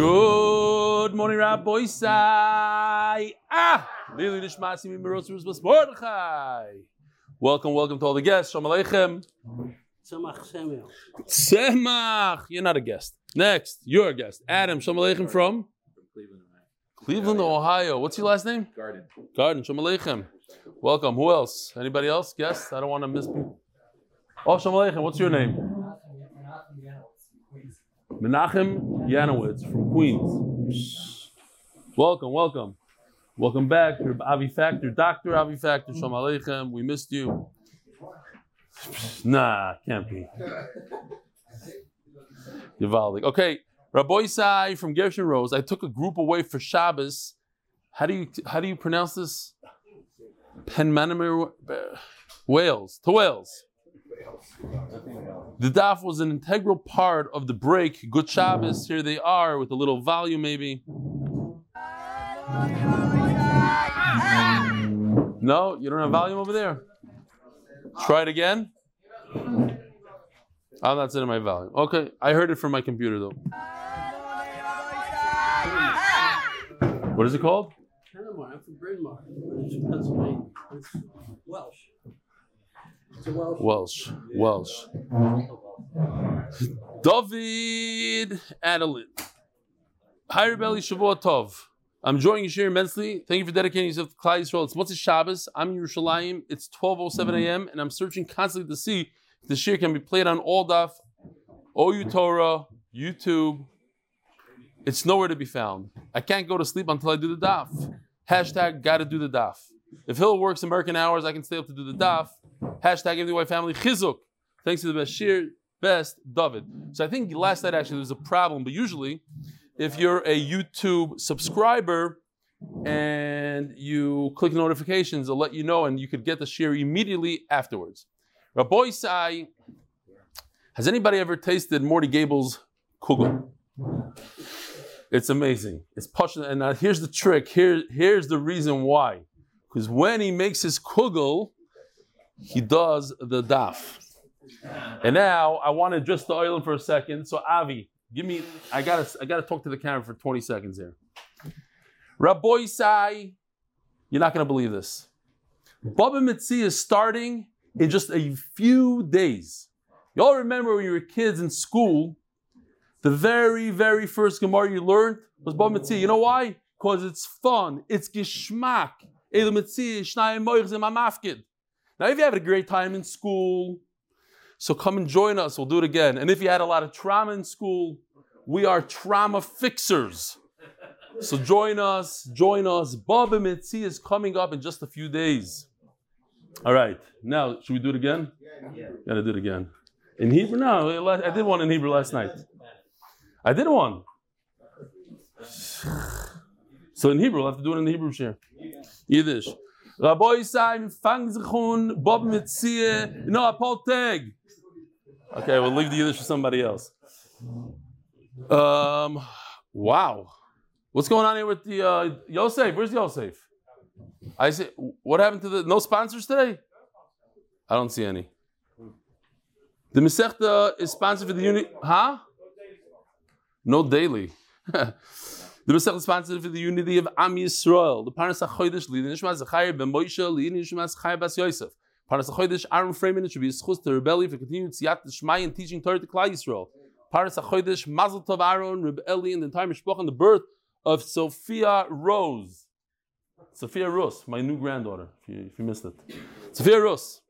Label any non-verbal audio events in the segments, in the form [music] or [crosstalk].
Good morning, Rabbi Sai. Ah, Lili Nishmasi Mimirosrus Mordechai. Welcome, welcome to all the guests. Shalom Aleichem. Tzemach Samuel. Semach. You're not a guest. Next, you're a guest. Adam, Shalom Aleichem from Cleveland, Ohio. What's your last name? Garden. Garden. Shalom Aleichem. Welcome. Who else? Anybody else? Guests? I don't want to miss people. Oh, Shalom Aleichem. What's your name? Menachem Yanowitz from Queens. Welcome, welcome. Welcome back. You're Avi Factor, Dr. Avi Factor. Shalom Aleichem. We missed you. Nah, can't be. Givaldik. Okay, Rabbi Sai from Gershon Rose. I took a group away for Shabbos. How do you how do you pronounce this? Penmaenmawr uh, Wales to Wales. The daf was an integral part of the break. Good Shabbos. Here they are with a little volume, maybe. No, you don't have volume over there. Try it again. I'm not setting my volume. Okay, I heard it from my computer though. What is it called? Panama. I'm from Bryn Mawr. Pennsylvania. It's Welsh. Welsh. Welsh. David Adeline. Hi, Reb Eli Shavua Tov. I'm enjoying your shiur immensely. Thank you for dedicating yourself to Klal Yisrael. It's Motzei Shabbos. I'm Yerushalayim. It's 12.07 a.m. and I'm searching constantly to see if the shiur can be played on all daf, OU Torah, YouTube. It's nowhere to be found. I can't go to sleep until I do the daf. Hashtag gotta do the daf. If Hill works American hours, I can stay up to do the daf. Hashtag white family chizuk. Thanks to the best Bashir, best David. So I think last night actually there was a problem, but usually if you're a YouTube subscriber and you click notifications, it'll let you know and you could get the shiur immediately afterwards. Rabbi Sai, has anybody ever tasted Morty Gable's kugel? It's amazing. It's passionate. And now here's the trick. Here, here's the reason why. Because when he makes his kugel, he does the daf. And now I want to address the oil for a second. So Avi, give me. I gotta. I gotta talk to the camera for 20 seconds here. Rabbi Sai, you're not gonna believe this. Bava Metzia is starting in just a few days. Y'all remember when you were kids in school, the very, very first Gemara you learned was Bava Metzia. You know why? Because it's fun. It's geschmack. Now, if you had a great time in school, so come and join us. We'll do it again. And if you had a lot of trauma in school, we are trauma fixers. So join us, join us. Bava Metzia is coming up in just a few days. All right. Now, should we do it again? Yeah. Yeah. Gotta do it again. In Hebrew? No, I did one in Hebrew last night. I did one. [sighs] So in Hebrew, we'll have to do it in the Hebrew shiur. Yiddish. Rabbi Saim fang zichun Bob. No. Okay, we'll leave the Yiddish for somebody else. Um, wow. What's going on here with the uh, Yosef? Where's Yosef? I say, what happened to the no sponsors today? I don't see any. The Masechta is sponsored for the unit, huh? No daily. [laughs] the is sponsored for the unity of Am Yisrael. The Parnas HaChodesh Li Nishmas Zachariah Ben Moshe Li Nishmas Chai Bas Yosef. Parnas HaChodesh Ahron Fraiman it should be a schus to Reb Eli for continued Tziyat Shmai and teaching Torah to Klal Yisrael. Parnas HaChodesh Mazel Tov Ahron Reb Eli and the entire Mishpach and the birth of Sophia Rose. Sophia Rose, my new granddaughter, if you, if you missed it. Sophia Rose.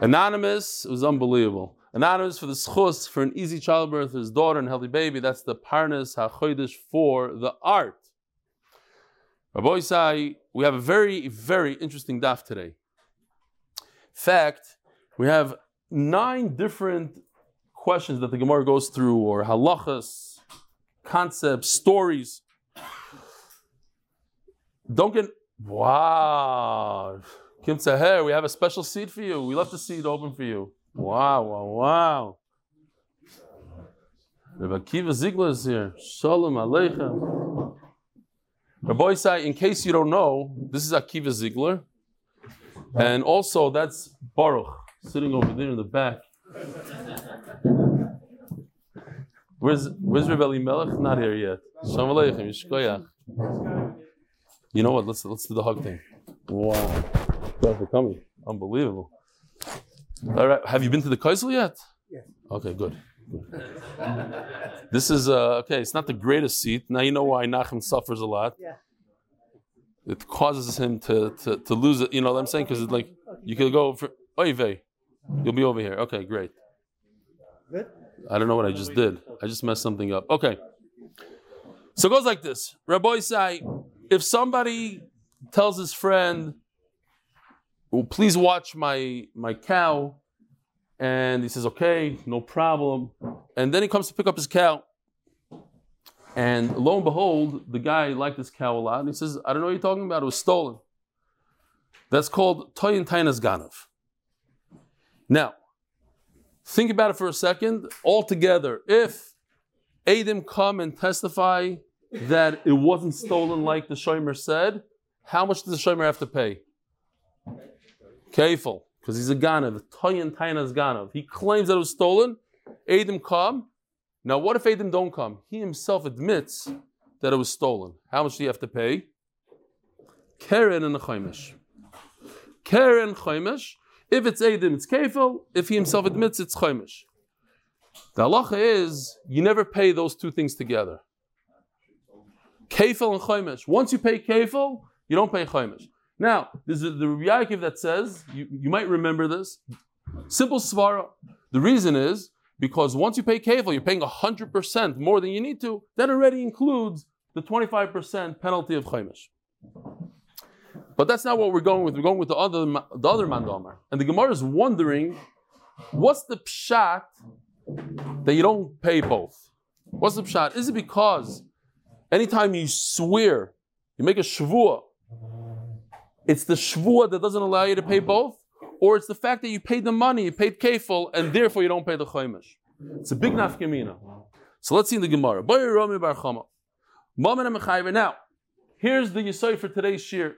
Anonymous, it was unbelievable. Anonymous for the schus, for an easy childbirth, his daughter and healthy baby. That's the Parnas HaChodesh for the art. Rabbi Isai, we have a very, very interesting daf today. Fact, we have nine different questions that the Gemara goes through, or halachas, concepts, stories. Don't get wow. Kim Tzaher, we have a special seat for you. We left the seat open for you. Wow, wow, wow. Rabbi Akiva Ziegler is here. Shalom Aleichem. Rabbi Isai, in case you don't know, this is Akiva Ziegler. And also, that's Baruch, sitting over there in the back. Where's Where's Where's Rebbe Melech? Not here yet. Shalom Aleichem. Yishkoyach. You know what? Let's let's do the hug thing. Wow. Thanks for coming. Unbelievable. All right. Have you been to the Kaisel yet? Yes. Okay. Good. This is uh, okay. It's not the greatest seat. Now you know why Nachum suffers a lot. Yeah. It causes him to, to, to lose it. You know what I'm saying? Because it's like you could go for Oive. You'll be over here. Okay, great. Good. I don't know what I just did. I just messed something up. Okay. So it goes like this. Rabbi say, if somebody tells his friend, well, please watch my my cow, and he says, okay, no problem. And then he comes to pick up his cow. And lo and behold, the guy liked this cow a lot. And he says, I don't know what you're talking about. It was stolen. That's called Toyin Tainas Ganav. Now, think about it for a second. Altogether, if Adim come and testify that it wasn't stolen like the Shomer said, how much does the Shomer have to pay? Kefil, because he's a Ganav, Toyin Tainas Ganav. He claims that it was stolen. Adim come. Now, what if Adim don't come? He himself admits that it was stolen. How much do you have to pay? Keren and Chaimish. Keren Chaimish. If it's Adim, it's Kefil. If he himself admits, it's Chaimish. The halacha is you never pay those two things together. Kefil and Chaimish. Once you pay Kefil, you don't pay Chaimish. Now, this is the Rabbi Yaakov that says, you, you might remember this, simple svara. The reason is because once you pay kefil, you're paying 100% more than you need to. That already includes the 25% penalty of chaimish. But that's not what we're going with. We're going with the other the other mandamar. And the Gemara is wondering, what's the pshat that you don't pay both? What's the pshat? Is it because anytime you swear, you make a shvuah, it's the shvuah that doesn't allow you to pay both? Or it's the fact that you paid the money, you paid kefil, and therefore you don't pay the chaimish. It's a big nafkamina. So let's see in the Gemara. Now, here's the Yisai for today's shiur.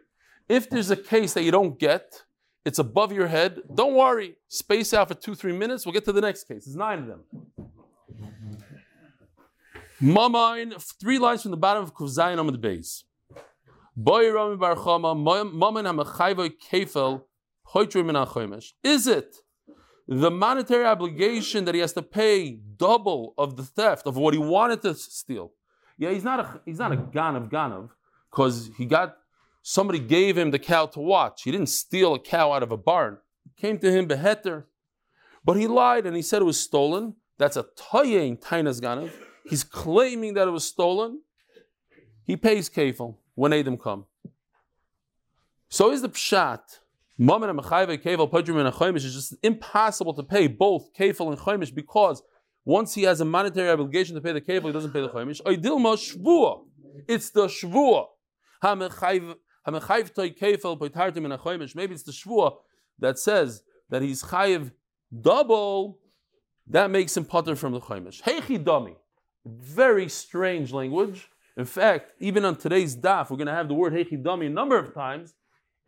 If there's a case that you don't get, it's above your head, don't worry. Space out for two, three minutes. We'll get to the next case. There's nine of them. Mamain, three lines from the bottom of Kuzayin the base. Is it the monetary obligation that he has to pay double of the theft of what he wanted to steal? Yeah, he's not a he's not a ganav ganav because he got somebody gave him the cow to watch. He didn't steal a cow out of a barn. It came to him beheter, but he lied and he said it was stolen. That's a toyein tainas ganav. He's claiming that it was stolen. He pays kefil when Adam come. So is the pshat. Mammon and Podrim, and is just impossible to pay both Kefil and Chaimish because once he has a monetary obligation to pay the Kevel, he doesn't pay the Chaimish. Oidilma Shvua. It's the Shvua. Maybe it's the Shvua that says that he's Chayiv double. That makes him putter from the Chaimish. Heichi. Very strange language. In fact, even on today's daf, we're going to have the word Heichi Dami a number of times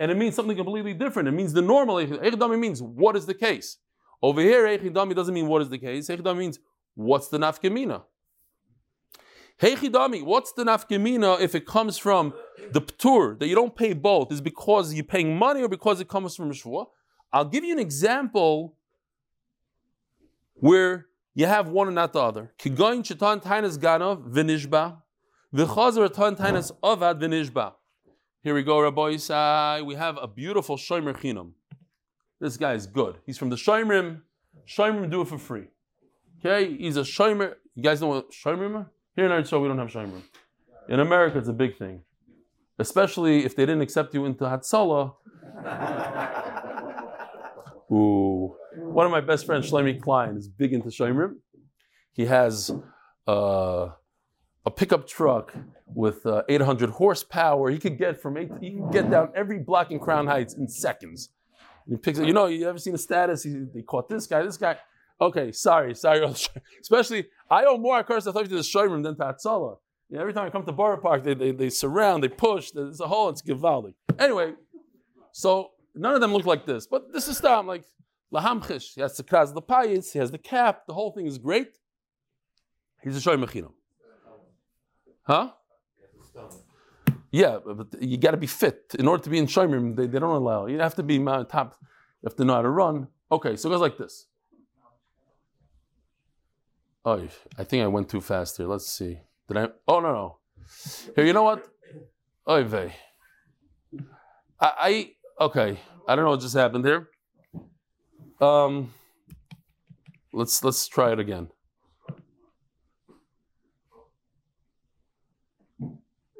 and it means something completely different. It means the normal Echidami means what is the case. Over here, Echidami doesn't mean what is the case. Echidami means what's the nafkemina. Heichidami, what's the nafkemina if it comes from the ptur that you don't pay both? Is because you're paying money or because it comes from shvua? I'll give you an example where you have one and not the other. Chetan tainas v'chazer tan tainas avad v'nishba. Here we go, Rabbi Isai. We have a beautiful Shomer Chinam. This guy is good. He's from the Shomerim. Shomerim do it for free. Okay, he's a Shomer. You guys know what Shomerim? Here in Eretz we don't have Shomerim. In America, it's a big thing. Especially if they didn't accept you into Hatzalah. [laughs] Ooh. One of my best friends, Shlomi Klein, is big into Shomerim. He has uh, a pickup truck with uh, 800 horsepower. He could get from eight, he could get down every block in Crown Heights in seconds. He picks. You know, you ever seen a status? He, caught this guy, this guy. Okay, sorry, sorry. Especially, I owe more cars to the showroom than to Hatzalah. You know, every time I come to Borough Park, they, they, they surround, they push. There's a hole. It's Givaldi. Anyway, so none of them look like this, but this is Stam like Lahamchish. He has the kras the payis, he has the cap. The whole thing is great. He's a chinam. Huh? Yeah, but you got to be fit in order to be in shomer. They, they don't allow. You have to be top. You have to know how to run. Okay, so it goes like this. Oh, I think I went too fast here. Let's see. Did I? Oh no no. Here, you know what? Oy vey. I, I okay. I don't know what just happened here. Um, let's let's try it again.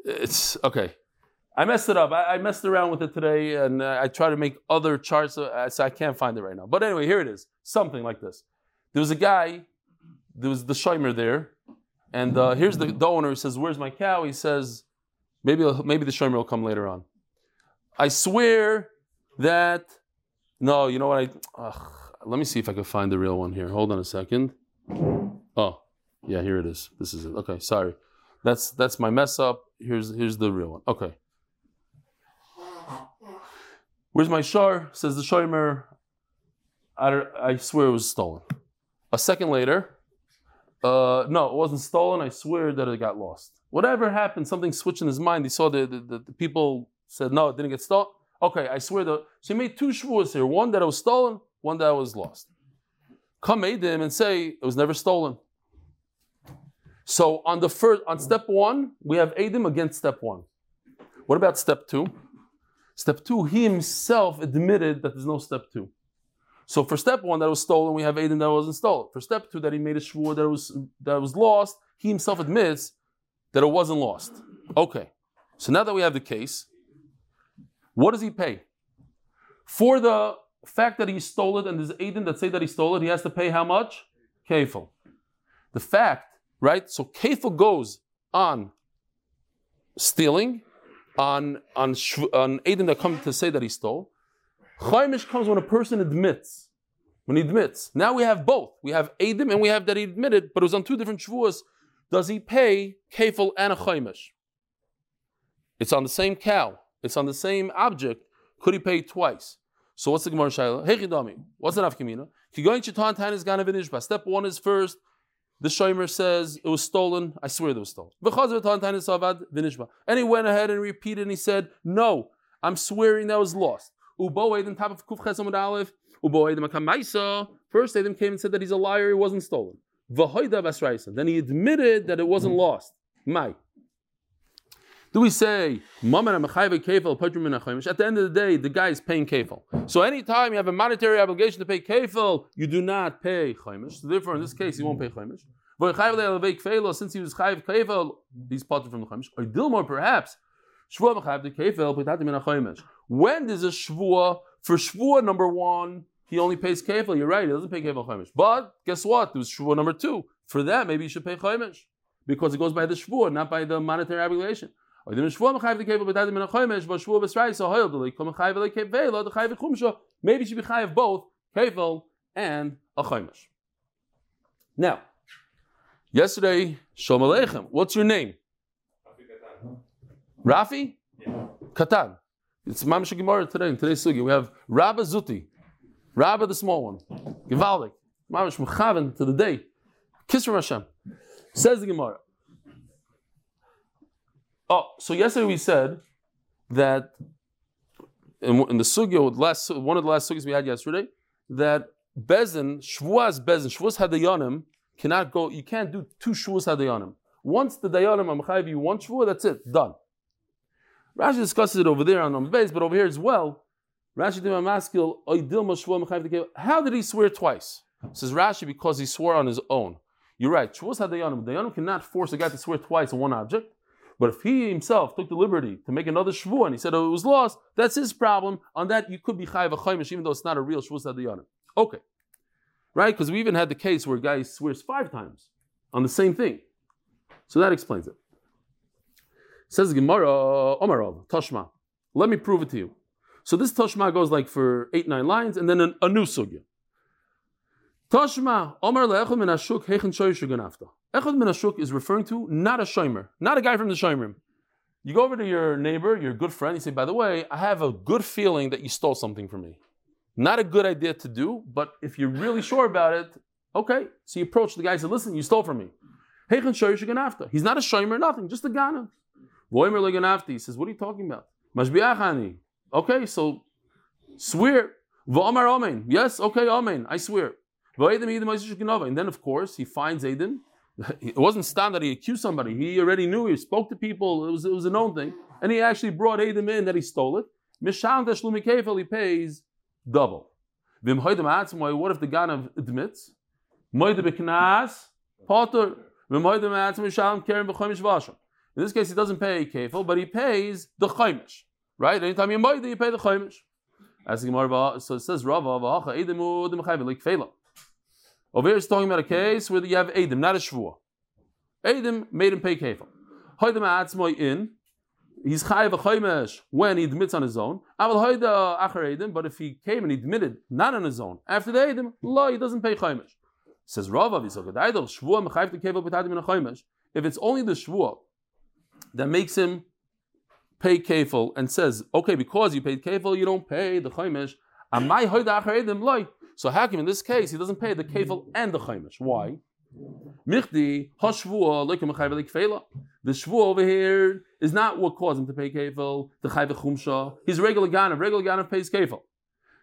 It's okay. I messed it up. I, I messed around with it today, and uh, I try to make other charts, uh, so I can't find it right now. But anyway, here it is. Something like this. There was a guy. There was the shimer there, and uh, here's the, the owner. He says, "Where's my cow?" He says, "Maybe maybe the shimer will come later on." I swear that no, you know what? I ugh, let me see if I can find the real one here. Hold on a second. Oh, yeah, here it is. This is it. Okay, sorry. That's that's my mess up. Here's here's the real one. Okay. Where's my shar? Says the shomer. I, I swear it was stolen. A second later, uh, no, it wasn't stolen. I swear that it got lost. Whatever happened, something switched in his mind. He saw the, the, the people said, no, it didn't get stolen. Okay, I swear that. So he made two shvuas here one that it was stolen, one that it was lost. Come aid him and say it was never stolen. So on the first, on step one, we have Adim against step one. What about step two? Step two, he himself admitted that there's no step two. So for step one that was stolen, we have Aiden that wasn't stolen. For step two that he made a shvur that was that was lost, he himself admits that it wasn't lost. Okay. So now that we have the case, what does he pay? For the fact that he stole it and there's Aiden that say that he stole it, he has to pay how much? Kefil. The fact, right? So kefil goes on stealing on on on Aiden that come to say that he stole. Chaimish comes when a person admits. When he admits. Now we have both. We have Adim and we have that he admitted, but it was on two different shvuas. Does he pay kefil and a chaimish? It's on the same cow. It's on the same object. Could he pay twice? So what's the Gemara Shaila? Hey Chidami, what's an afkamina? Step one is first. The Shomer says it was stolen. I swear it was stolen. And he went ahead and repeated and he said, No, I'm swearing that was lost. Top of. First Adam came and said that he's a liar, it wasn't stolen. Then he admitted that it wasn't lost. My. Do we say At the end of the day, the guy is paying kefil. So anytime you have a monetary obligation to pay kefil, you do not pay chaimish. So therefore, in this case, he won't pay chaimish. Since he was chayiv kefil, he's parted from the chaimish. Or Dilmor, perhaps When there's a shvua for shvua number one, he only pays kefil. You're right, he doesn't pay kefil chaimish. But guess what? There's shvua number two. For that, maybe you should pay chaimish because it goes by the shvua, not by the monetary obligation. Maybe you should be chayiv both kevel and a. Now, yesterday, Shalom Aleichem. What's your name? Rafi? Yeah. Katan. It's Mamash Gemara today, in today's sugi. We have Rabba Zuti. Rabba the small one. Givaldik. Mamash Mechaven to the day. Kiss from Hashem. Says the Gemara. Oh, so yesterday we said that in, in the sugya, one of the last sugyas we had yesterday, that bezin shvuas bezin shvuas hadayanim cannot go. You can't do two shvuas hadayanim. Once the dayanim are you one shvua, that's it, done. Rashi discusses it over there on the base, but over here as well. Rashi How did he swear twice? Says Rashi because he swore on his own. You're right. Shvuas hadayanim. Dayanim cannot force a guy to swear twice on one object. But if he himself took the liberty to make another shvu and he said oh, it was lost, that's his problem. On that, you could be chayiv a chaimish, even though it's not a real shvu sadiyanim. Okay, right? Because we even had the case where a guy swears five times on the same thing. So that explains it. Says Gemara, Omarov, Toshma. Let me prove it to you. So this Toshma goes like for eight, nine lines, and then an, a new sugya. Toshma, Omar le'echel min ashuk hechen shoyishu ganafta. Echad min ashuk is referring to not a shomer, not a guy from the shomerim. You go over to your neighbor, your good friend, you say, by the way, I have a good feeling that you stole something from me. Not a good idea to do, but if you're really sure about it, okay. So you approach the guy and say, listen, you stole from me. He's not a shomer, nothing, just a ganav. Voimer leganafti. He says, what are you talking about? Mashbiachani. Okay, so swear. V'amar amen. Yes, okay, amen. I swear. And then, of course, he finds Aiden. It wasn't stand that he accused somebody. He already knew. He spoke to people. It was, it was a known thing. And he actually brought Aiden in that he stole it. Mishal Teshlumi Kefel, he pays double. What if the Ganav admits? In this case, he doesn't pay kefil, but he pays the chaimish. Right? Anytime you moide, you pay the chaimish. As Gemara, so it says Rava, Edimu, the Mechayv, Over here, talking about a case where you have Edim, not a Shvua. Edim made him pay kefil. Hoidem atzmoy in, he's chayiv a chaymesh when he admits on his own. Aval hoida acher edim, but if he came and he admitted not on his own after the edim, lo, he doesn't pay chaymesh. Says Rav Avisokadaidel shvua mechayiv the kevel b'tadim in a. If it's only the shvua that makes him pay kefil and says, okay, because you paid kefil, you don't pay the chaymesh. Amai hoida acher edim loy. So how come in this case he doesn't pay the kefil and the chaymesh? Why? Michdi The shvua over here is not what caused him to pay kefil. The chayv chumsha. He's regular ganav. Regular ganav pays kefil.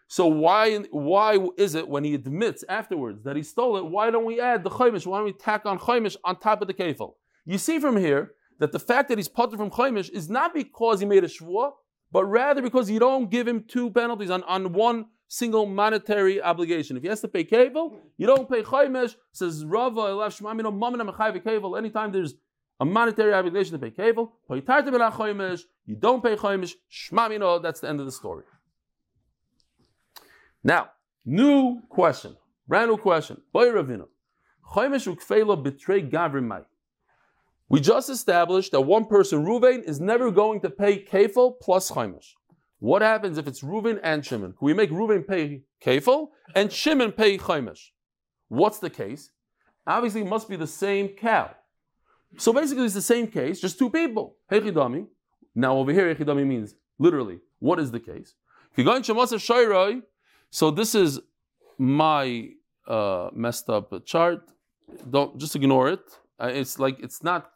So why why is it when he admits afterwards that he stole it? Why don't we add the chaimish? Why don't we tack on chaimish on top of the kefil? You see from here that the fact that he's putter from chaimish is not because he made a shvua, but rather because you don't give him two penalties on, on one single monetary obligation. If he has to pay kevel, you don't pay chaymesh. Says Rava Elav Shmamino Mamina Mechayv kevel. Anytime there's a monetary obligation to pay kevel, you don't pay chaymesh. Shmamino. That's the end of the story. Now, new question, brand new question. Boy Ravina, chaymesh ukfela betray gavrimai. We just established that one person, Ruvain, is never going to pay kefil plus chaymesh. What happens if it's Reuven and Shimon? Can we make Reuven pay kefil and Shimon pay chaymesh? What's the case? Obviously, it must be the same cow. So basically, it's the same case, just two people. Hechidami. Now over here, Hechidami means literally, what is the case? So this is my uh, messed up chart. Don't just ignore it. Uh, it's like it's not.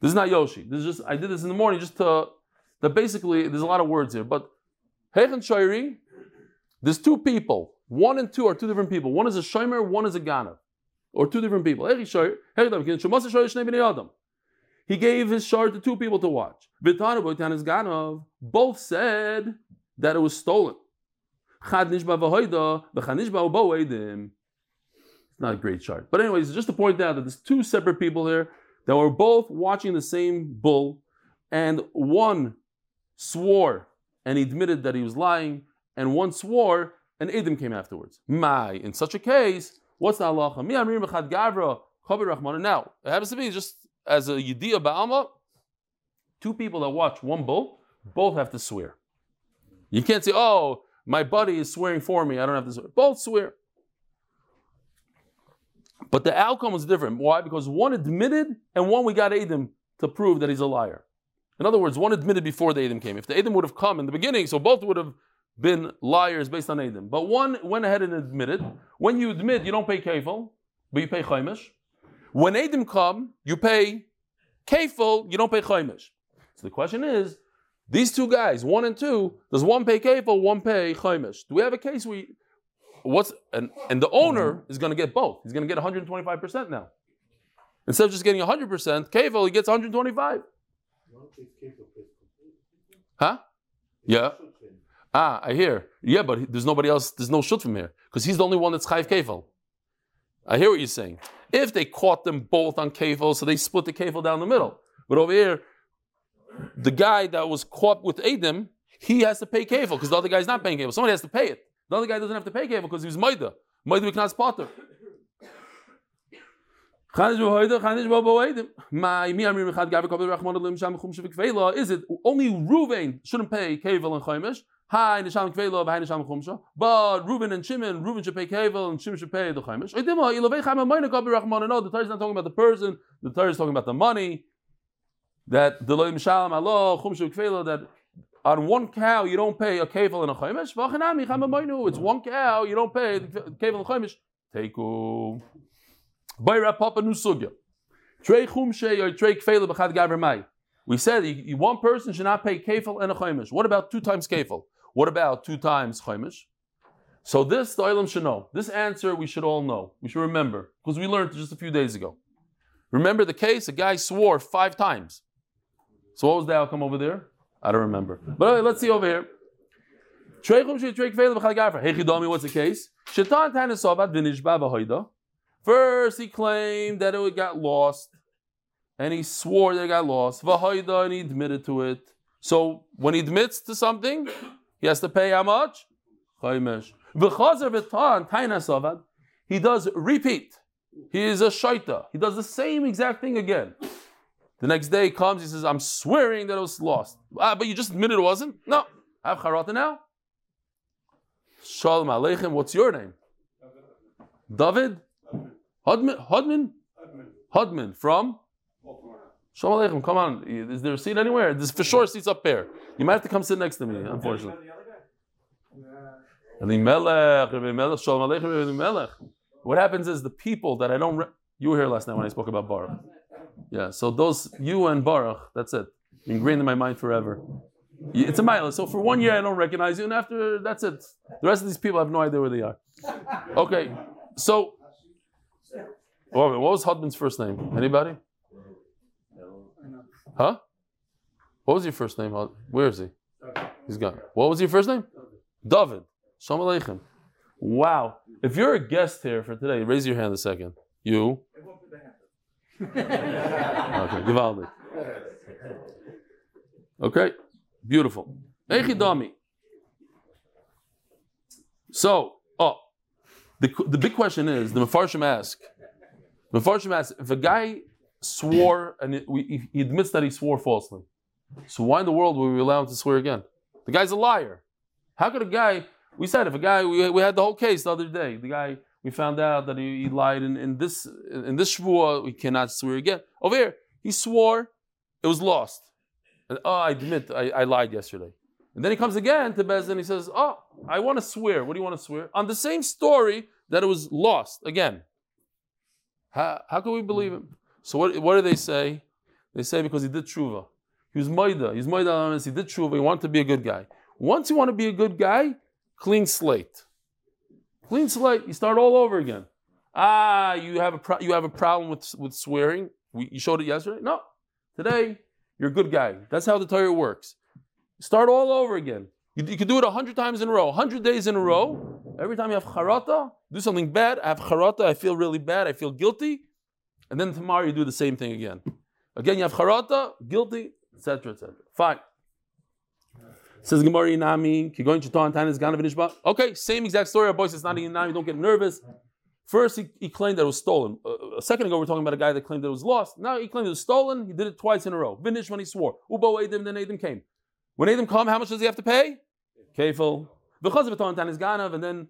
This is not Yoshi. This is just I did this in the morning just to that basically there's a lot of words here, but Hechen Shairi, there's two people. One and two are two different people. One is a Shomer, one is a Ganav. Or two different people. He gave his shard to two people to watch. Both said that it was stolen. It's not a great shard. But anyways, just to point out that there's two separate people here that were both watching the same bull, and one swore and he admitted that he was lying, and one swore and Edom came afterwards. My, in such a case, what's the halacha? Mi amir mechad gavra rahman. Now, it happens to be just as a yediyah ba'alma, two people that watch one bull, both have to swear. You can't say, oh, my buddy is swearing for me, I don't have to swear. Both swear. But the outcome was different. Why? Because one admitted and one we got Edom to prove that he's a liar. In other words, one admitted before the Edom came. If the Edom would have come in the beginning, so both would have been liars based on Edom. But one went ahead and admitted. When you admit, you don't pay kefil, but you pay chaimish. When Edom come, you pay kefil, you don't pay chaimish. So the question is, these two guys, one and two, does one pay kefil, one pay chaimish? Do we have a case we what's and, and the owner is going to get both. He's going to get 125% now. Instead of just getting 100%, kefil, he gets 125. Huh? Yeah. Ah, I hear. Yeah, but there's nobody else. There's no shut from here because he's the only one that's chayv kefil. I hear what you're saying. If they caught them both on kefil, so they split the kefil down the middle. But over here, the guy that was caught with Adam, he has to pay kefil because the other guy's not paying kefil. Somebody has to pay it. The other guy doesn't have to pay kefil because he was maida. Maida b'knas potter. Is it only Ruvain shouldn't pay Kevel and Chaimish? Hi, Nisham Kvelo, Hi, Nisham Chumsha. But Reuven and Shimon, Reuven should pay Kevel and Shimon should pay the Chaimish. No, the Torah is not talking about the person, the Torah is talking about the money. That the Loim Shalom Allah, Chumsha Kvelo, that on one cow you don't pay a Kevel and a Chaimish. It's one cow, you don't pay the Kevel and Chaimish. Take Bayra Papa Nusugya. Trei chumshe or trei kfele b'chad gaver mai. We said you- one person should not pay kefil and a chaimish. What about two times kefil? What about two times chaimish? So this the Olam should know. This answer we should all know. We should remember because we learned just a few days ago. Remember the case? A guy swore five times. So what was the outcome over there? I don't remember. But anyway, let's see over here. What's the case? First, he claimed that it got lost, and he swore that it got lost. V'hoida, and he admitted to it. So when he admits to something, he has to pay how much? Chaimesh. V'chazer v'tan tainasavad. He does repeat. He is a shaita. He does the same exact thing again. The next day he comes, he says, I'm swearing that it was lost. Ah, but you just admitted it wasn't? No. I have charata now. Shalom Aleichem, what's your name? David? Hudman? Hudman? Hudman from? Shalom Aleichem, come on. Is there a seat anywhere? There's for sure seats up there. You might have to come sit next to me, unfortunately. What happens is the people that I don't. Re- you were here last night when I spoke about Baruch. Yeah, so those, you and Baruch, that's it. Ingrained in my mind forever. It's a mile. So for one year I don't recognize you, and after that's it. The rest of these people I have no idea where they are. Okay, so what was Hudman's first name? Anybody? Huh? What was your first name? Where is he? He's gone. What was your first name? David. Shalom Aleichem. Wow. If you're a guest here for today, raise your hand a second. You. [laughs] Okay, Givaldi. Okay, beautiful. Echidami. So, oh, the, the big question is the Mefarshim ask, Mefarshim ask, if a guy swore and he admits that he swore falsely, so why in the world would we allow him to swear again? The guy's a liar. How could a guy, we said if a guy, we, we had the whole case the other day, the guy, we found out that he, he lied in, in this in this shvua, we cannot swear again. Over here, he swore, it was lost. And oh, I admit, I, I lied yesterday. And then he comes again to Bez and he says, Oh, I want to swear. What do you want to swear? On the same story that it was lost again. How, how can we believe him? So what, what do they say? They say because he did tshuva. He was maida. He's maida alamis. He did tshuva. He wanted to be a good guy. Once you want to be a good guy, clean slate. Clean slate. You start all over again. Ah, you have a pro- you have a problem with with swearing. We, you showed it yesterday. No, today you're a good guy. That's how the Torah works. Start all over again. You, you can do it a hundred times in a row, hundred days in a row. Every time you have charata, do something bad. I have charata. I feel really bad. I feel guilty. And then tomorrow you do the same thing again. Again, you have charata, guilty, etc., etc. Fine. Says Gemara Inami, Kigoin Chiton Tanis Ganav. Okay, same exact story. Our boy says not Inami, don't get nervous. First, he, he claimed that it was stolen. Uh, a second ago, we are talking about a guy that claimed that it was lost. Now he claimed it was stolen. He did it twice in a row. Vinish when he swore. Ubo Adim, then Adim came. When Adim come, how much does he have to pay? Kefil. Because of Chiton Tanis Ganav, and then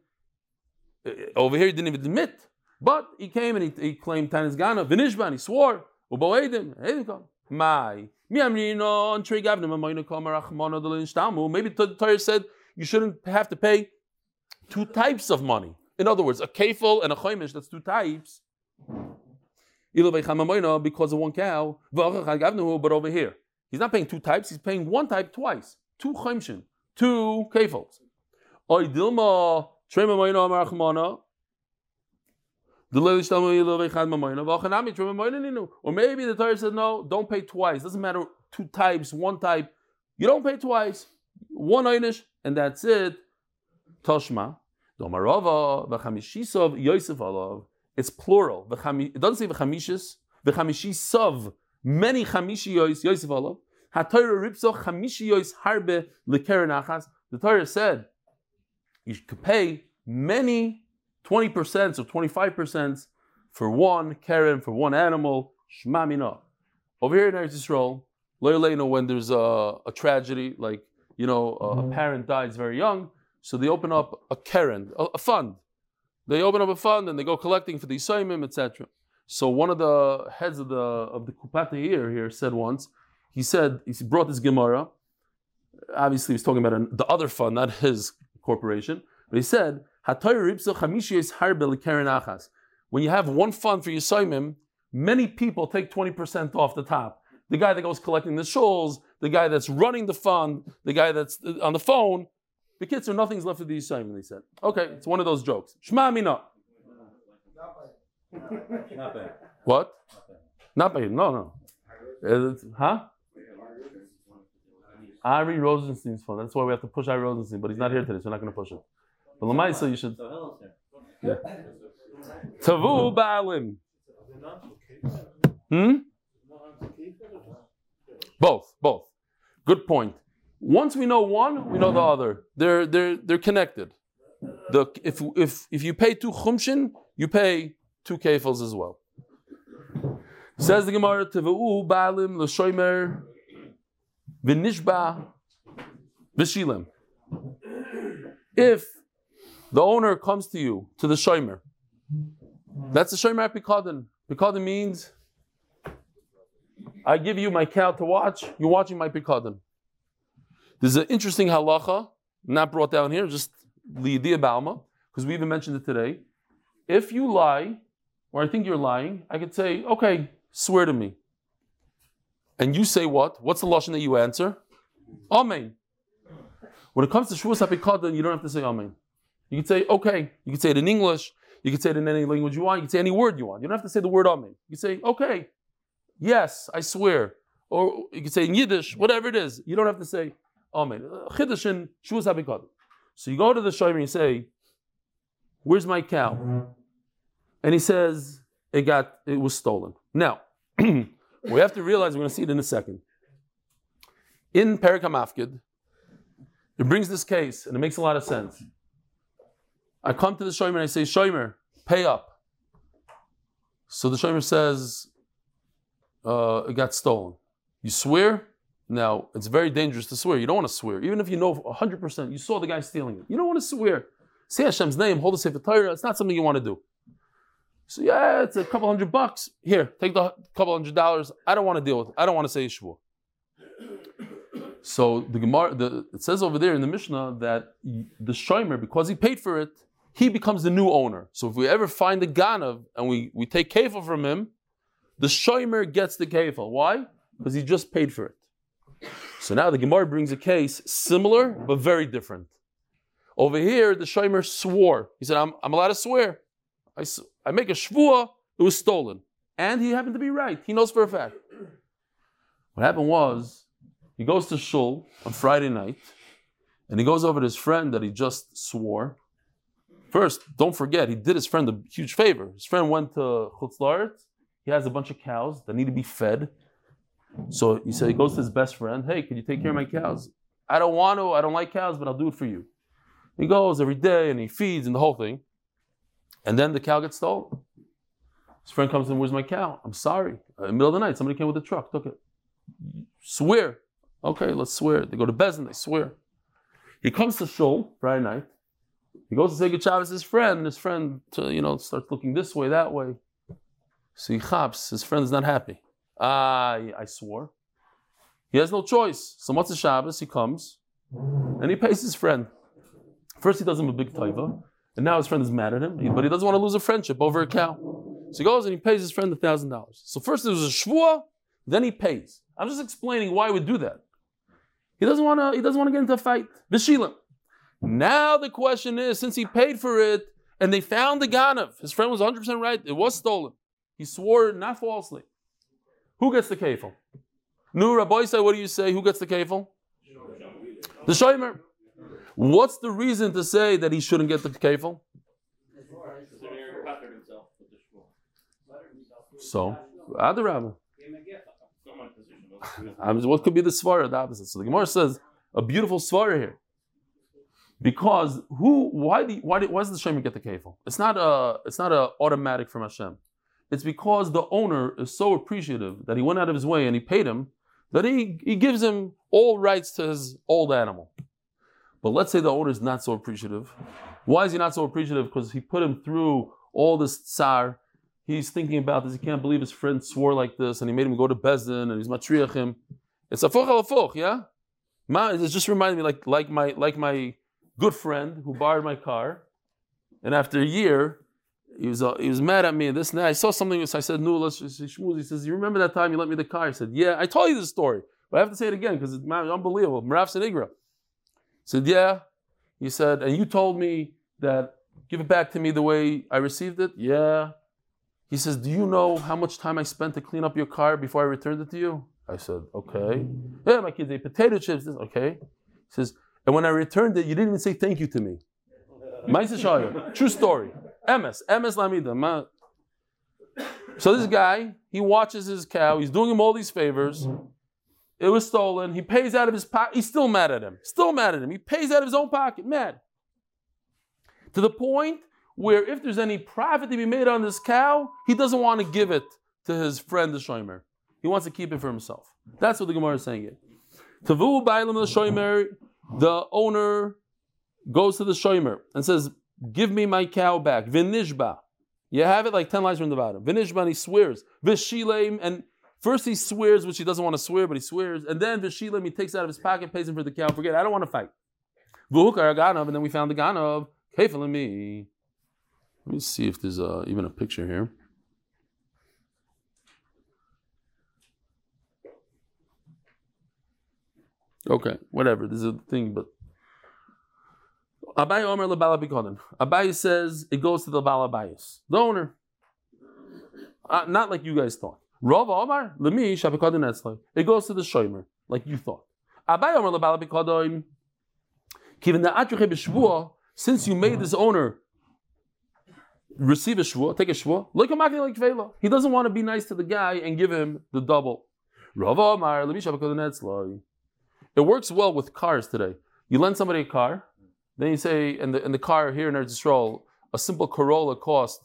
uh, over here he didn't even admit. But he came and he, he claimed Tanis Ganav. Vinishba, and he swore. Ubo Adim, Adim come. My. Maybe the Torah said you shouldn't have to pay two types of money. In other words, a kefil and a chaimish, that's two types. Because of one cow, but over here, he's not paying two types, he's paying one type twice. Two chaimshin, two kefils. Oy dilma, trema moina amarachmana, or maybe the Torah said, no, don't pay twice. Doesn't matter two types, one type. You don't pay twice. One einish, and that's it. Toshma. It's plural. It doesn't say v'chamishis. V'chamishisov. Many chamishiyos Yosef alav. HaTorah ripso chamishiyos harbe lekeren achas. The Torah said you could pay many 20% or 25% for one keren, for one animal, shmamina. Over here in Eretz Yisrael, know when there's a, a tragedy, like, you know, a, a mm-hmm. parent dies very young, so they open up a keren, a, a fund. They open up a fund and they go collecting for the Yisraelim, etc. So one of the heads of the of the Kupat here here said once, he said, he brought this Gemara, obviously he was talking about an, the other fund, not his corporation, but he said, when you have one fund for Yisraelim, many people take 20% off the top. The guy that goes collecting the shuls, the guy that's running the fund, the guy that's uh, on the phone. The kids are nothing's left of the Yisraelim, he said. Okay, it's one of those jokes. Shema mina. Not bad. What? Not bad. No, no. It's- huh? Ari Rosenstein's phone. That's why we have to push Ari Rosenstein, but he's not here today, so we're not going to push him. But Lamaisa, you should. Here. Tavu Baalim. Hmm? Both, both. Good point. Once we know one, we know the other. They're they're they're connected. The if if if you pay two chumshin, you pay two kefils as well. Says the Gemara, Tavu Baalim l'shoimer v'nishba v'shilem. If the owner comes to you to the shoimer, that's the shoimer pikadon. Pikadon means I give you my cow to watch. You're watching my pikadon. There's an interesting halacha, not brought down here, just lidia balma, because we even mentioned it today. If you lie, or I think you're lying, I could say, okay, swear to me. And you say what? What's the lashon that you answer? Amen. When it comes to Shavuos HaPikadon, you don't have to say Amen. You can say, okay. You can say it in English. You can say it in any language you want. You can say any word you want. You don't have to say the word Amen. You can say, okay, yes, I swear. Or you can say in Yiddish, whatever it is. You don't have to say Amen. Uh, Chiddush in Shavuos. So you go to the shomer and you say, where's my cow? And he says, it got, it was stolen. Now, [clears throat] we have to realize, we're going to see it in a second. In Afkid, it brings this case, and it makes a lot of sense. I come to the Shomer and I say, Shomer, pay up. So the Shomer says, uh, it got stolen. You swear? Now, it's very dangerous to swear. You don't want to swear. Even if you know 100%, you saw the guy stealing it. You don't want to swear. Say Hashem's name, hold a Sefer Torah. It's not something you want to do. So, yeah, it's a couple hundred bucks. Here, take the couple hundred dollars. I don't want to deal with it. I don't want to say Yeshua. So the Gemara, the, it says over there in the Mishnah that the Shomer, because he paid for it, he becomes the new owner. So if we ever find the Ganav and we, we take kefil from him, the Shomer gets the kefil. Why? Because he just paid for it. So now the Gemara brings a case similar but very different. Over here, the Shomer swore. He said, I'm, I'm allowed to swear. I, I make a shvua, it was stolen. And he happened to be right. He knows for a fact. What happened was, he goes to shul on Friday night, and he goes over to his friend that he just swore. First, don't forget, he did his friend a huge favor. His friend went to Chutz La'aretz. He has a bunch of cows that need to be fed. So he said he goes to his best friend, "Hey, can you take care of my cows? I don't want to. I don't like cows, but I'll do it for you." He goes every day and he feeds and the whole thing. And then the cow gets stolen. His friend comes in, "Where's my cow?" I'm sorry. Uh, in the middle of the night, somebody came with a truck, took it. Swear. Okay, let's swear. They go to Bezin, they swear. He comes to Shul Friday night. He goes to say good Shabbos to his friend, his friend, to, you know, starts looking this way, that way. So he chaps. His friend is not happy. Ah, I swore. He has no choice. So what's the Shabbos? He comes, and he pays his friend. First, he does him a big taiva, and now his friend is mad at him, but he doesn't want to lose a friendship over a cow. So he goes and he pays his friend a thousand dollars. So first there was a shvua, then he pays. I'm just explaining why he would do that. He doesn't want to. He doesn't want to get into a fight. Bishilim. Now the question is, since he paid for it and they found the ganav, his friend was 100 percent right. It was stolen. He swore not falsely. Who gets the kefil? Nu Rabbi say, what do you say? Who gets the kefil? The shomer. What's the reason to say that he shouldn't get the kefil? So, Adarabah. I mean, what could be the svara, the opposite? So the Gemara says a beautiful svara here. Because who? Why? Why? Why does the Shemer get the kefil? It's not a. It's not a automatic from Hashem. It's because the owner is so appreciative that he went out of his way and he paid him that he he gives him all rights to his old animal. But let's say the owner is not so appreciative. Why is he not so appreciative? Because he put him through all this tsar. He's thinking about this. He can't believe his friend swore like this, and he made him go to Bezdin, and he's matriach him. It's a fuch al fuch, yeah. Ma, it just reminded me like like my like my good friend who borrowed my car, and after a year, he was uh, he was mad at me and this and that. I saw something. So I said, "No, let's just schmooze." He says, "You remember that time you lent me the car?" I said, "Yeah." I told you this story, but I have to say it again because it's unbelievable. Merav Senigra said, "Yeah." He said, "And you told me that give it back to me the way I received it." Yeah. He says, "Do you know how much time I spent to clean up your car before I returned it to you?" I said, "Okay." Yeah, my kids ate potato chips. Okay. He says, "And when I returned it, you didn't even say thank you to me." True story. MS. MS Lamida. So this guy, he watches his cow. He's doing him all these favors. It was stolen. He pays out of his pocket. He's still mad at him. Still mad at him. He pays out of his own pocket. Mad. To the point where if there's any profit to be made on this cow, he doesn't want to give it to his friend the shomer. He wants to keep it for himself. That's what the Gemara is saying here. Tavu bailam the shomer, the owner goes to the shomer and says, "Give me my cow back." Vinishba. You have it like ten lines from the bottom. Vinishba, and he swears. Vishileim, and first he swears, which he doesn't want to swear, but he swears, and then Vishileim, he takes out of his pocket, pays him for the cow. Forget, I don't want to fight. Vuhukar Ganov, and then we found the Ganov. Me. Let me see if there's uh, even a picture here. Okay, whatever. This is a thing, but Abai Omer bikodim. Abai says it goes to the balabayas, the owner. Uh, not like you guys thought. Rav Omar lemi shabikodim etzloi. It goes to the shomer, like you thought. Abai Omer lebala bikodim. Given the atruche b'shvua, since you made this owner receive a shvua, take a shvua, look like kvela. He doesn't want to be nice to the guy and give him the double. Rav Omar lemi shabikodim etzloi. It works well with cars today. You lend somebody a car, then you say, and the, and the car here in Eretz Yisrael, a simple Corolla cost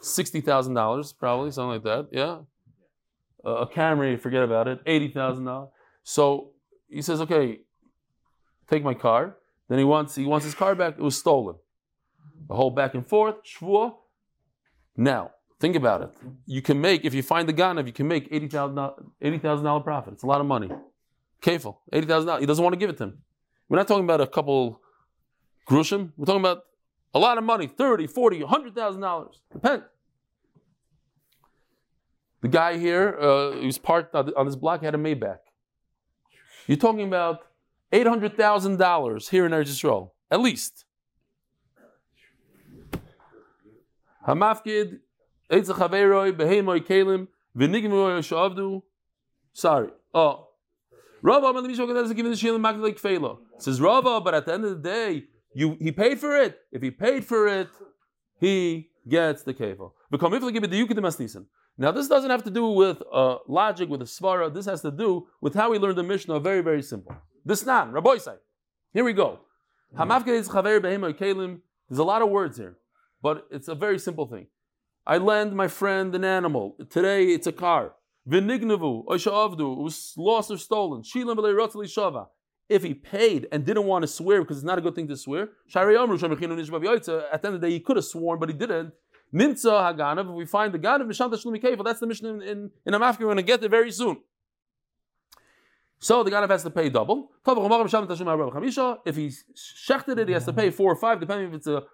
sixty thousand dollars, probably something like that. Yeah, a, Camry, forget about it, eighty thousand dollars. So he says, okay, take my car. Then he wants he wants his car back. It was stolen. The whole back and forth, shvua. Now think about it. You can make if you find the ganav, you can make eighty thousand dollar profit. It's a lot of money. Kefil, eighty thousand dollars. He doesn't want to give it to him. We're not talking about a couple grushim. We're talking about a lot of money 30, 40, 100,000 dollars. Depends. The guy here, uh, was parked on this block, had a Maybach. You're talking about $800,000 here in Eretz at least. Hamafkid, Eitz Chaveroi, Behemoy Kalim, Vinigmoy Shavdu. Sorry. Oh. Rava, show you doesn't give the and like Fela. Says Rava, but at the end of the day, you he paid for it. If he paid for it, he gets the kevel. Now this doesn't have to do with uh, logic, with a svara. This has to do with how we learned the Mishnah. Very, very simple. This nan, Rabbi say. Here we go. There's a lot of words here, but it's a very simple thing. I lend my friend an animal. Today it's a car. Vinignavu, Oishavdu, it was lost or stolen. Shilam shava. If he paid and didn't want to swear because it's not a good thing to swear, at the end of the day he could have sworn, but he didn't. Nimtza Haganav, we find the Ganav, Mishanta Shlumi Kefil, that's the mission in, in, in Amafka, we're going to get there very soon. So the Ganav has to pay double. If he shechted it, he has to pay four or five, depending if it's a,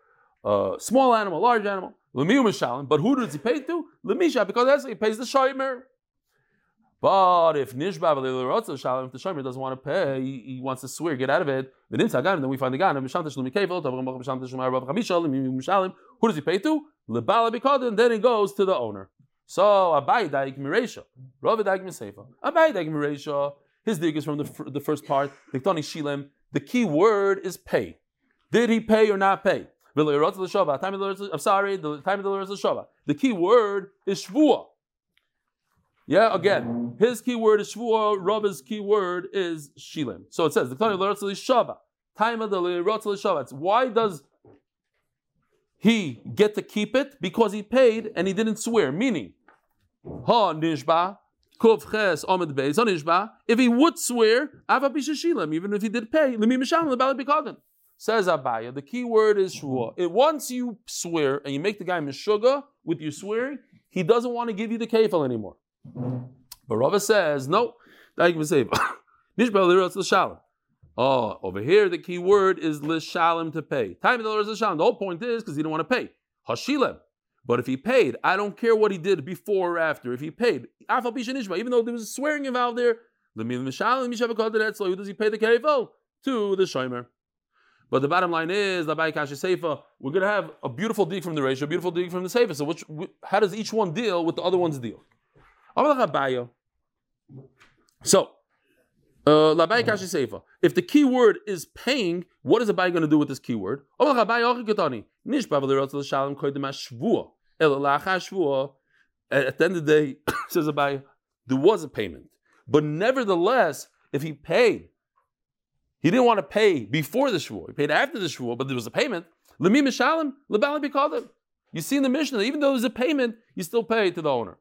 a small animal, large animal. But who does he pay to? Lemisha, because that's he pays the shomer. But if Nishba if the Shomer doesn't want to pay, he, he wants to swear, get out of it. Then we find the Gan. Who does he pay to? Lebala Bikadin, then it goes to the owner. So Abai Daik Miresha, Rav Daik Miseifa. Abai Daik Miresha, his dig is from the, the first part. Diktoni Shilem. The key word is pay. Did he pay or not pay? I'm sorry, the time of the Lord's Shava. The key word is Shvua. Yeah, again, his key word is Shvua, Rab's key word is Shilim. So it says, the time of the Shava. Time of the Shava. Why does he get to keep it? Because he paid and he didn't swear. Meaning, Ha Nishba, Kuf Ches Omid Beis, Nishba, if he would swear, Ava Shilim, even if he did pay, Lemi Mishalim, the Bikadin. Says Abaya, the key word is shvua. It once you swear and you make the guy mishuga with your swearing, he doesn't want to give you the kefil anymore. But Rava says, no, [laughs] Oh, over here the key word is lishalim to pay. Time of the Lord is lishalim. The whole point is because he didn't want to pay. Hashilem. But if he paid, I don't care what he did before or after. If he paid, even though there was a swearing involved there, who does he pay the kefil? To the shomer. But the bottom line is, we're going to have a beautiful dig from the ratio, a beautiful dig from the Seifa. So which, how does each one deal with the other one's deal? So, Uh, Labai Seifa. If the key word is paying, what is buyer going to do with this key word? At the end of the day, [coughs] says the buyer, there was a payment. But nevertheless, if he paid, he didn't want to pay before the shvuah. He paid after the shvuah, but there was a payment. You see in the Mishnah, even though there's a payment, you still pay to the owner.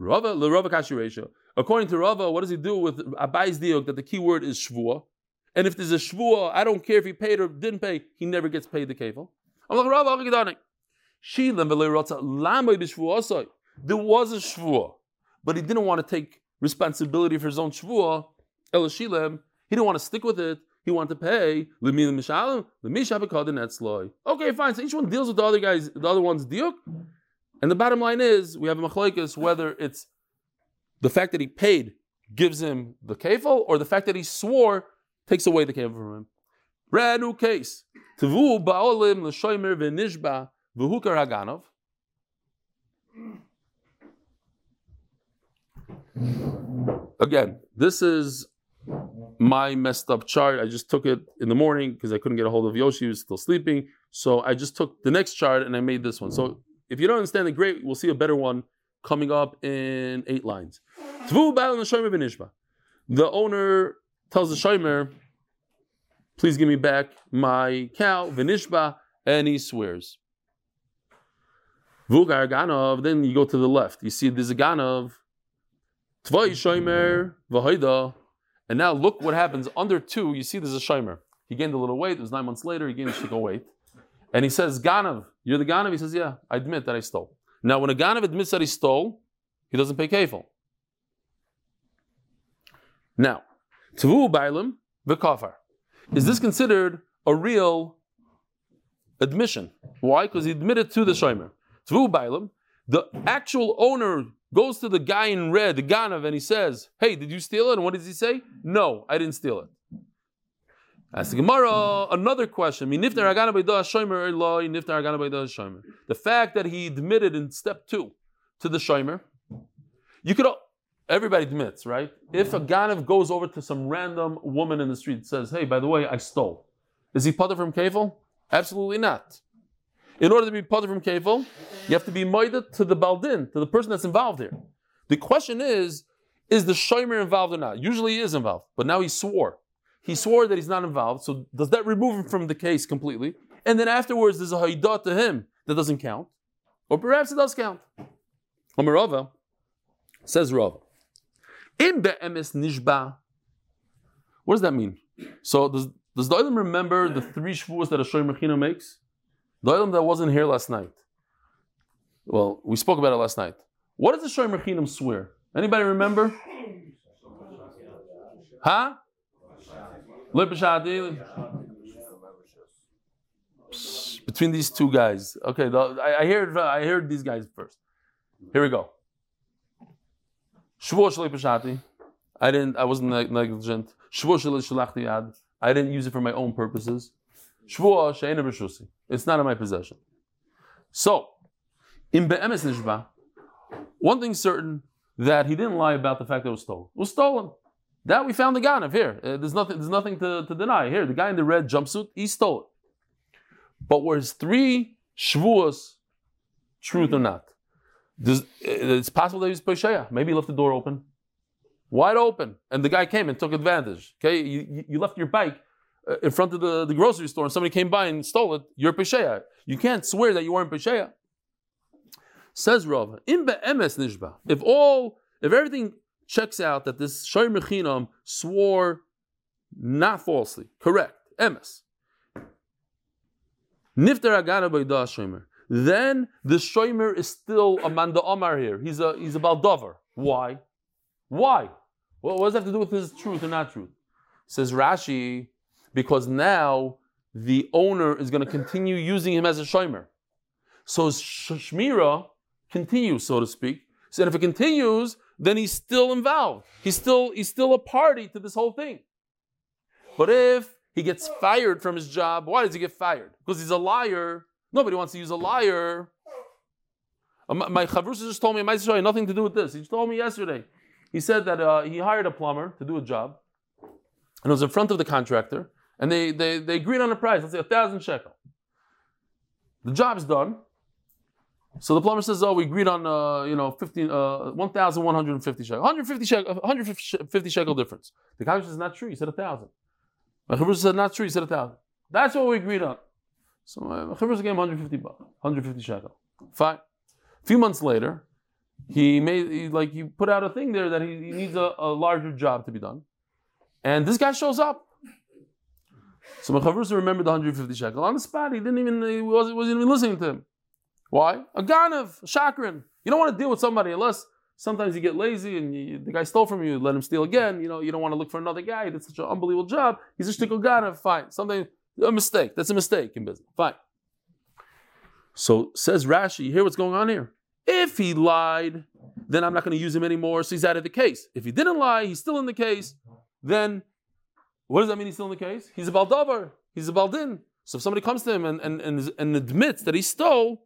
Kashiresha. According to Rava, what does he do with Abay's diok that the key word is shvuah? And if there's a shvuah, I don't care if he paid or didn't pay, he never gets paid the kefil. I'm like Rava There was a shvuah, but he didn't want to take responsibility for his own. Elashilem, he didn't want to stick with it. He wanted to pay. Okay, fine. So each one deals with the other guys, the other one's diuk. And the bottom line is, we have a machlekes whether it's the fact that he paid gives him the kefil, or the fact that he swore takes away the kefil from him. Brand new case. Ba'olim v'nishba v'hukar haganov. Again, this is my messed up chart. I just took it in the morning because I couldn't get a hold of Yoshi. He was still sleeping. So I just took the next chart and I made this one. So if you don't understand it, great. We'll see a better one coming up in eight lines. The owner tells the shomer, please give me back my cow, Vinishba, and he swears. Vugar Ganov, then you go to the left. You see there's a Ganov, Tvai Shomer, and now look what happens under two. You see, there's a shimer. He gained a little weight. It was nine months later. He gained a shikol weight, and he says, "Ganav, you're the ganav." He says, "Yeah, I admit that I stole." Now, when a ganav admits that he stole, he doesn't pay kefil. Now, tavu bailim v'kafar. Is this considered a real admission? Why? Because he admitted to the Shomer. Tavu bailim. The actual owner goes to the guy in red, the Ganav, and he says, Hey, did you steal it? And what does he say? No, I didn't steal it. Ask the Gemara another question. Er the fact that he admitted in step two to the Shomer, you could, everybody admits, right? If a Ganav goes over to some random woman in the street and says, Hey, by the way, I stole, is he putter from Kefil? Absolutely not. In order to be putter from kefil, you have to be moida to the baldin, to the person that's involved here. The question is, is the shomer involved or not? Usually he is involved, but now he swore. He swore that he's not involved, so does that remove him from the case completely? And then afterwards, there's a haidah to him that doesn't count, or perhaps it does count. Omerava says Rava. In be'emes nishba. What does that mean? So does does the Olam remember the three shvuos that a shomer makes? The item that wasn't here last night. Well, we spoke about it last night. What does Shomer Chinam swear? Anybody remember? Huh? Between these two guys. Okay, I, I heard I heard these guys first. Here we go. I didn't. I wasn't negligent. I didn't use it for my own purposes. It's not in my possession. So, in Be'emes Nishba, one thing's certain that he didn't lie about the fact that it was stolen. It was stolen. That we found the Ganav here. Uh, there's nothing, there's nothing to, to deny. Here, the guy in the red jumpsuit, he stole it. But his three shvuas truth or not? Does, uh, it's possible that he was Pesheya. Maybe he left the door open. Wide open. And the guy came and took advantage. Okay, you, you left your bike uh, in front of the, the grocery store and somebody came by and stole it, you're Pesheya. You can't swear that you weren't Pesheya. Says Rav, in nishba, if all, if everything checks out that this Shoy Mechinam swore not falsely, correct, emes, nifter agana b'ydah shomer, then the shomer is still a manda omar here. He's a he's a baldover. Why? Why? Well, what does that have to do with his truth or not truth? Says Rashi, because now the owner is going to continue using him as a shomer. So shmira continues, so to speak. So if it continues, then he's still involved. He's still he's still a party to this whole thing. But if he gets fired from his job, why does he get fired? Because he's a liar. Nobody wants to use a liar. Uh, My, chavrusa just told me, my sister had nothing to do with this. He just told me yesterday. He said that uh, he hired a plumber to do a job, and it was in front of the contractor, and they, they, they agreed on a price, let's say a thousand shekel. The job's done. So the plumber says, "Oh, we agreed on uh, you know 15, uh, 1,150 shekel, 150 shekel, 150 shekel difference." The contractor says, "Not true. He said a thousand. Chavrusa said, "Not true. He said a thousand. That's what we agreed on." So my chavrusa gave him 150 bucks, 150 shekel. Fine. A few months later, he made he, like he put out a thing there that he, he needs a, a larger job to be done, and this guy shows up. So my chavrusa remembered the 150 shekel on the spot. He didn't even he wasn't, wasn't even listening to him. Why? A ganav, a chakran. You don't want to deal with somebody unless sometimes you get lazy and you, the guy stole from you, let him steal again. You know, you don't want to look for another guy. He did such an unbelievable job. He's a shtickle ganav. Fine. Something a mistake. That's a mistake in business. Fine. So says Rashi, you hear what's going on here? If he lied, then I'm not going to use him anymore, so he's out of the case. If he didn't lie, he's still in the case, then what does that mean he's still in the case? He's a baldavar, he's a baldin. So if somebody comes to him and, and, and, and admits that he stole,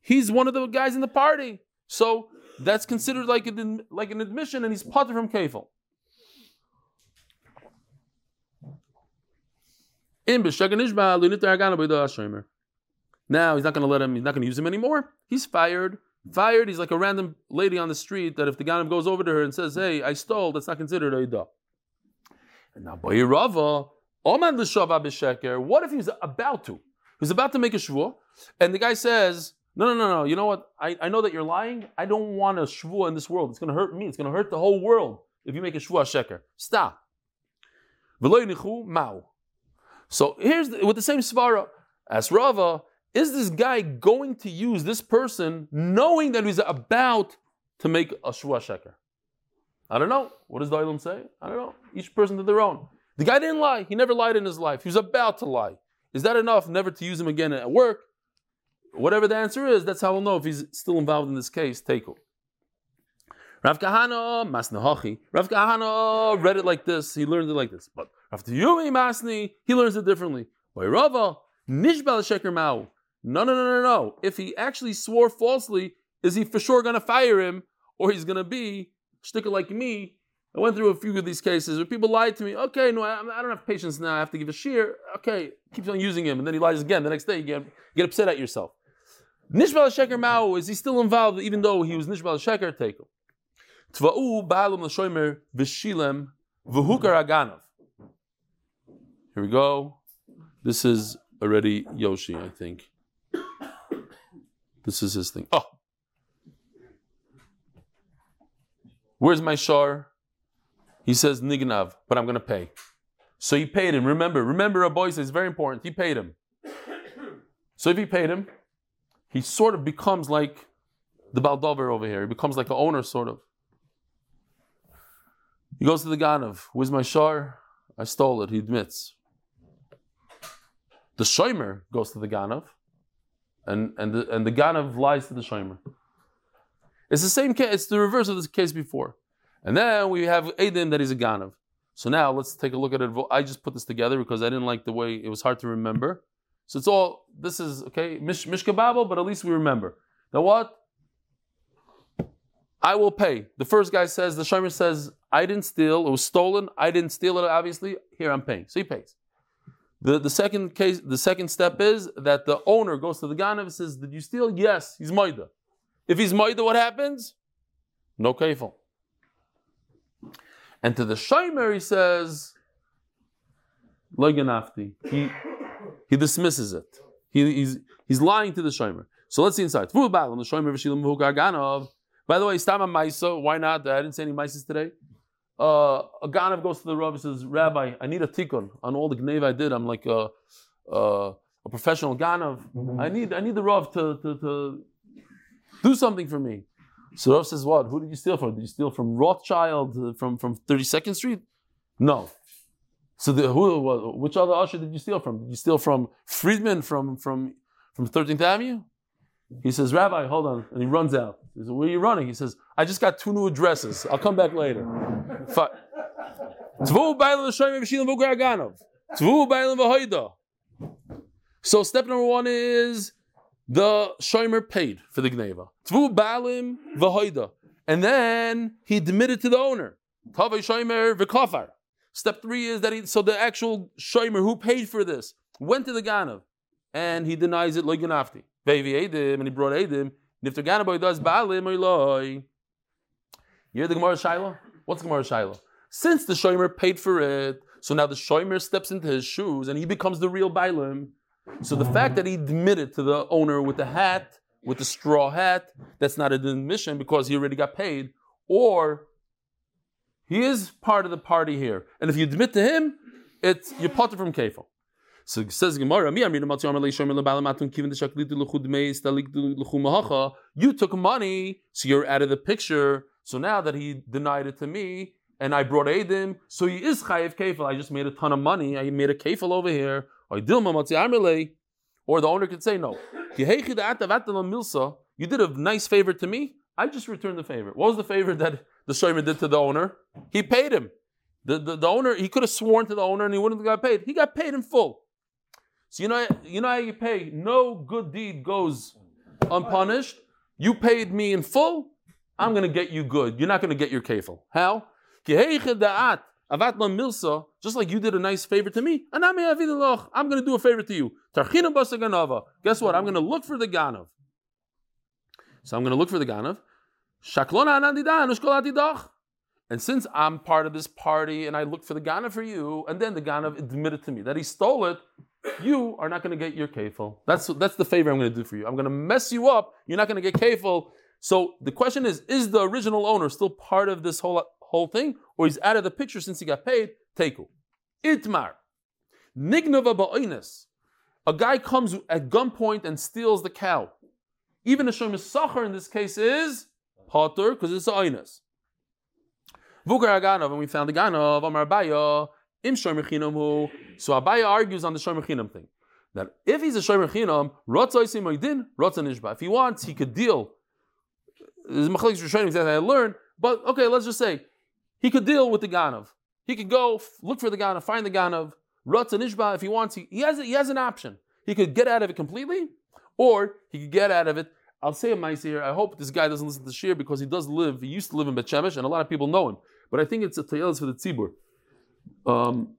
he's one of the guys in the party. So that's considered like an, like an admission and he's potter from kefil. Now he's not going to let him. He's not going to use him anymore. He's fired. Fired. He's like a random lady on the street that if the ganim goes over to her and says, "Hey, I stole," that's not considered a ida. And now Bayirava, Oman l'shava b'sheker. What if he's about to? He's about to make a shvua, and the guy says, "No, no, no, no. You know what? I, I know that you're lying. I don't want a shvua in this world. It's going to hurt me. It's going to hurt the whole world if you make a shvua sheker. Stop." So here's the, with the same svara as Rava. Is this guy going to use this person knowing that he's about to make a shua sheker? I don't know. What does the Olam say? I don't know. Each person to their own. The guy didn't lie. He never lied in his life. He was about to lie. Is that enough never to use him again at work? Whatever the answer is, that's how we'll know if he's still involved in this case. Tekel. Rav Kahana Masnahachi. Rav Kahana read it like this. He learned it like this. But Rav Yumi Masni, he learns it differently. By Rava, Nishbal Sheker Ma'u. No, no, no, no, no. If he actually swore falsely, is he for sure going to fire him, or he's going to be sticker like me? I went through a few of these cases where people lied to me. Okay, no, I, I don't have patience now. I have to give a shiur. Okay, keeps on using him, and then he lies again. The next day, you get, you get upset at yourself. Nishbal Sheker Mao, is he still involved, even though he was Nishbal Sheker? Take him. Tva'u ba'alim l'shoimer v'shilem v'hukar aganav. Here we go. This is already Yoshi, I think. This is his thing. Oh. Where's my shar? He says nignav, but I'm going to pay. So he paid him. Remember, remember, a boy says very important. He paid him. So if he paid him, he sort of becomes like the Baldover over here. He becomes like an owner, sort of. He goes to the Ganav. Where's my shar? I stole it. He admits. The Shomer goes to the Ganav, and, and, the, and the Ganav lies to the Shomer. It's the same case, it's the reverse of the case before. And then we have Aiden that he's a Ganav. So now let's take a look at it. I just put this together because I didn't like the way it was hard to remember. So it's all, this is, okay, Mish, Mishka Babel, but at least we remember. Now what? I will pay. The first guy says, the Shomer says, I didn't steal, it was stolen, I didn't steal it, obviously, here I'm paying. So he pays. The, the second case, the second step is that the owner goes to the Ganav and says, Did you steal? Yes, he's Maida. If he's Maida, what happens? No kafel. And to the Shomer, he says, Leganafti. He he dismisses it. He, he's he's lying to the Shomer. So let's see inside. By the way, Stama Maisa, why not? I didn't say any Maisas today. Uh, a goes to the Rav and says, Rabbi, I need a tikkun on all the Gnev I did. I'm like a, a, a professional Ganav. I need I need the Rav to, to, to do something for me. So Rav says, what? Who did you steal from? Did you steal from Rothschild, uh, from, from 32nd Street? No. So the, who, which other usher did you steal from? Did you steal from Friedman from, from, from 13th Avenue? He says, Rabbi, hold on. And he runs out. He says, Where are you running? He says, I just got two new addresses. I'll come back later. [laughs] Fi- Tvu bailam v'shoyim v'shilim v'garaganov. Tvu bailam v'hoida. So step number one is the shomer paid for the gneva. Tvu bailim v'hoida. And then he admitted to the owner. Tavay shomer v'kafar. Step three is that he, so the actual shomer who paid for this went to the ganav and he denies it like ganafti. Vevi edim and he brought edim. And if the ganaboy does baalim or loy, you hear the Gemara Shiloh? What's Gemara Shiloh? Since the shomer paid for it, so now the shomer steps into his shoes and he becomes the real bailim. So the fact that he admitted to the owner with the hat, with the straw hat, that's not an admission because he already got paid, or he is part of the party here. And if you admit to him, it's you're part from kefil. So says Gemara, "Mi amir matzi amar leishomer lebala matun kivin deshaklitu l'chud meis taliktu l'chum mahacha." You took money, so you're out of the picture. So now that he denied it to me, and I brought Adim, so he is chayiv kefil. I just made a ton of money. I made a kefil over here. Or or the owner could say no. You did a nice favor to me. I just returned the favor. What was the favor that the shomer did to the owner? He paid him. The, the, the owner, he could have sworn to the owner and he wouldn't have got paid. He got paid in full. So you know, you know how you pay. No good deed goes unpunished. You paid me in full. I'm going to get you good. You're not going to get your kefil. How? Just like you did a nice favor to me, I'm going to do a favor to you. Guess what? I'm going to look for the ganav. So I'm going to look for the ganav. And since I'm part of this party and I look for the Ganav for you, and then the Ganav admitted to me that he stole it, you are not going to get your kefil. That's, that's the favor I'm going to do for you. I'm going to mess you up. You're not going to get kefil. So the question is, is the original owner still part of this whole, whole thing? Or he's out of the picture since he got paid? Teku. Itmar. Nignava ba'oines. A guy comes at gunpoint and steals the cow. Even a Sachar in this case is Potter because it's oines. Vukar Aganov, and we found the Ganov, Amar Abaya, Im Shomer Chinam So Abaya argues on the Shomer Chinam thing. That if he's a Shomer Chinam, Rotza Isim Oidin, Rotza Nishba. If he wants, he could deal. This is Machalik Rishonim that I learned, but okay, let's just say he could deal with the Ganov. He could go look for the Ganov, find the Ganov, Rotza Nishba. If he wants, he, he, has, he has an option. He could get out of it completely, or he could get out of it I'll say a mice here. I hope this guy doesn't listen to shiur because he does live, he used to live in Bet Shemesh, and a lot of people know him. But I think it's a tayelis for the tzibur. Um,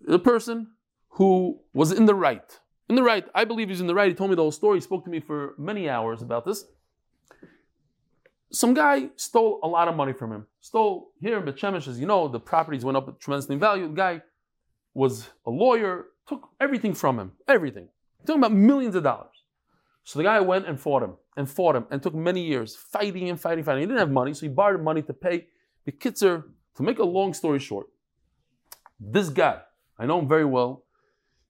the person who was in the right, in the right, I believe he's in the right. He told me the whole story. He spoke to me for many hours about this. Some guy stole a lot of money from him. Stole here in Bet Shemesh, as you know, the properties went up tremendously in value. The guy was a lawyer, took everything from him, everything. talking about millions of dollars. So the guy went and fought him and fought him and took many years fighting and fighting, fighting. He didn't have money, so he borrowed money to pay the kitzer. To make a long story short, this guy, I know him very well,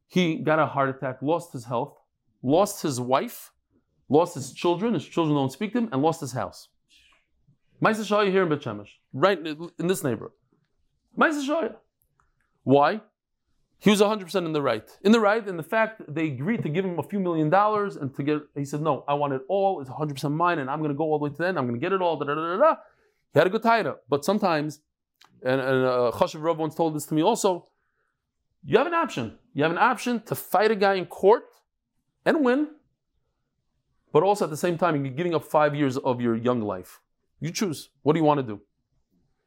he got a heart attack, lost his health, lost his wife, lost his children, his children don't speak to him, and lost his house. Maisa Shaya here in Bet Shemesh, right in this neighborhood. Maisa Shaya. Why? He was 100% in the right. In the right, in the fact they agreed to give him a few million dollars and to get, he said, no, I want it all, it's 100% mine, and I'm going to go all the way to the end, I'm going to get it all, da da da da. He had a good taira. But sometimes, and, and uh, Rav once told this to me also, you have an option. You have an option to fight a guy in court and win, but also at the same time, you're giving up five years of your young life. You choose. What do you want to do?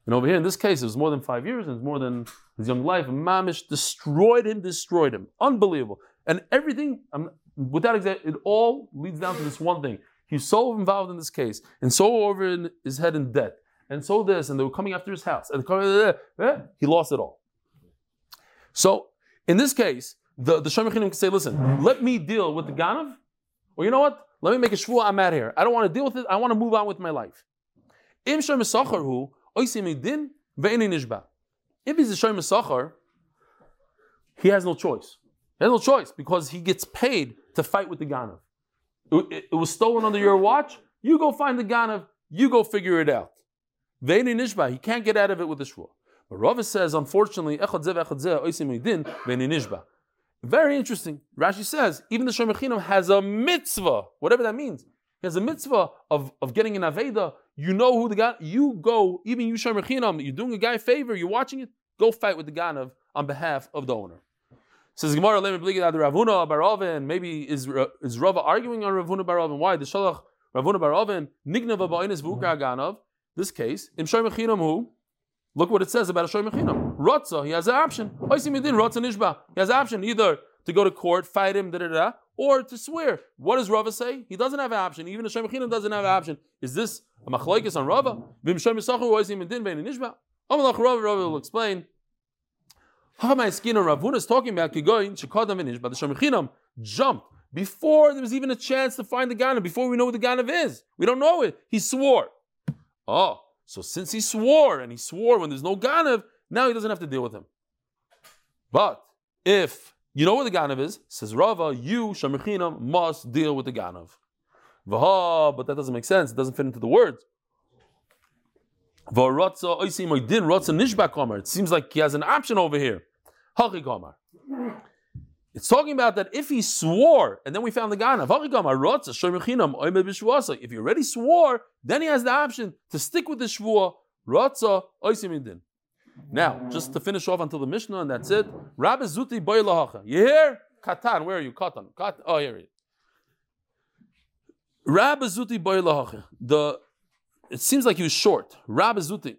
And over here, in this case, it was more than five years, and it's more than his young life. Mamish destroyed him, destroyed him. Unbelievable. And everything, um, without example, it all leads down to this one thing. He's so involved in this case, and so over in his head in debt, and so this, and they were coming after his house, and eh, eh, eh, he lost it all. So, in this case, the, the Shomer can say, listen, let me deal with the Ganav, or you know what? Let me make a shvua, I'm out here. I don't want to deal with it, I want to move on with my life. Im Shomer if he's a Shomer Sachar, he has no choice. He has no choice because he gets paid to fight with the Ganav. It, it, was stolen under your watch. You go find the Ganav. You go figure it out. Ve'eni nishba. He can't get out of it with the shvur. But Rava says, unfortunately, echad zev echad zeh oisim din ve'eni nishba. Very interesting. Rashi says even the Shomer Chinam has a mitzvah, whatever that means. Has a mitzvah of, of getting an Aveda. You know who the guy, you go, even you Shomer you're doing a guy a favor, you're watching it, go fight with the Ganav on behalf of the owner. Says Gemara, believe that Ravuna Barovin, maybe is, is Rava arguing on Ravuna Barovin. Why? The Shalach Ravuna Barovin, Nignava Ba'inis Vukar Ganav, this case, Im Shomer Chinam who? Look what it says about a Shomer Chinam. Rotza, he has an option. Oisim Yedin, Rotza Nishba. He has an option either to go to court, fight him, da da da, or to swear. What does Rava say? He doesn't have an option. Even a Shomer Chinam doesn't have an option. Is this a machlokes on Rava? Vim Yedin, Vein Nishba. Rava, Rava will explain. Hamai Skina Ravuna is talking about Kigoyin, Shekadam and. The Chinam jumped before there was even a chance to find the Ganav, before we know what the Ganav is. We don't know it. He swore. Oh, so since he swore, and he swore when there's no Ganav, now he doesn't have to deal with him. But if you know where the Ganav is, says Rava, you, Shamechinam, must deal with the Ganav. Vaha, but that doesn't make sense. It doesn't fit into the words. It seems like he has an option over here. It's talking about that if he swore, and then we found the Ganav. If he already swore, then he has the option to stick with the Shvua. Now, just to finish off until the Mishnah, and that's it. Rabbi Zuti Boy You hear? Katan, where are you? Katan. Katan. Oh, here he is. Rabbi Zuti Boy The it seems like he was short. Rabbi Zuti.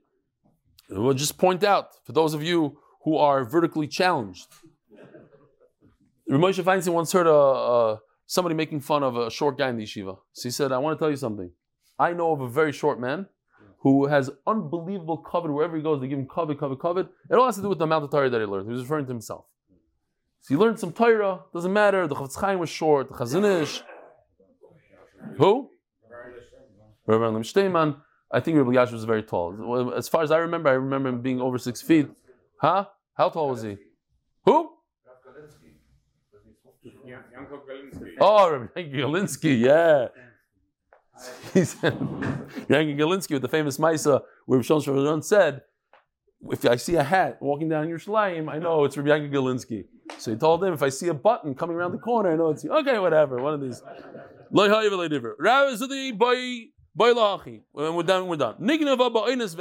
We'll just point out for those of you who are vertically challenged. Ramosha Feinstein once heard a, a, somebody making fun of a short guy in the yeshiva. So he said, I want to tell you something. I know of a very short man who has unbelievable covet wherever he goes. They give him covet, covet, covet. It all has to do with the amount of Torah that he learned. He was referring to himself. So he learned some Torah. Doesn't matter. The Chofetz Chaim was short. The Chazon Ish. Who? Rabbi Shteinman. I think Rabbi Yash was very tall. As far as I remember, I remember him being over six feet. Huh? How tall was he? Who? Oh, Rabbi Galinsky, yeah. He Yanky Galinsky with the famous Maisa, where Shon Shavajon said, if I see a hat walking down your Yerushalayim, I know it's Rabbi Yanky Galinsky. So he told him, if I see a button coming around the corner, I know it's okay, whatever, one of these. When we're done, we're done. This is a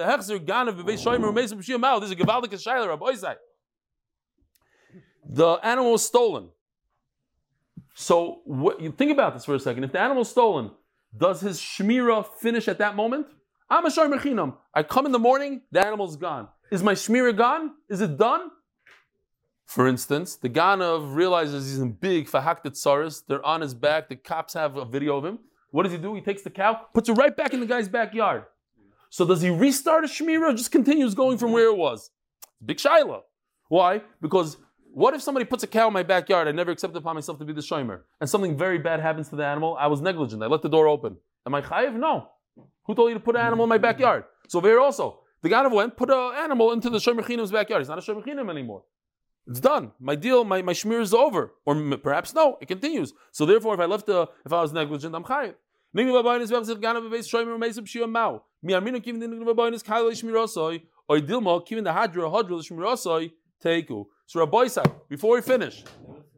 gevaldik shayla Rabbi. The animal was stolen. So what, you think about this for a second. If the animal is stolen, does his shmira finish at that moment? I'm a shar I come in the morning, the animal's gone. Is my shmira gone? Is it done? For instance, the Ganav realizes he's in big fahaktat saris. They're on his back. The cops have a video of him. What does he do? He takes the cow, puts it right back in the guy's backyard. So does he restart a shmira? Just continues going from where it was. Big shaila. Why? Because what if somebody puts a cow in my backyard? I never accepted upon myself to be the shomer, and something very bad happens to the animal. I was negligent. I let the door open. Am I chayiv? No. Who told you to put an animal in my backyard? So there also, the guy went put an animal into the shomer backyard. He's not a shomer anymore. It's done. My deal, my, my shmir is over. Or m- perhaps no, it continues. So therefore, if I left the, if I was negligent, I'm chayiv. Teku. So Rabbi Isai, before we finish,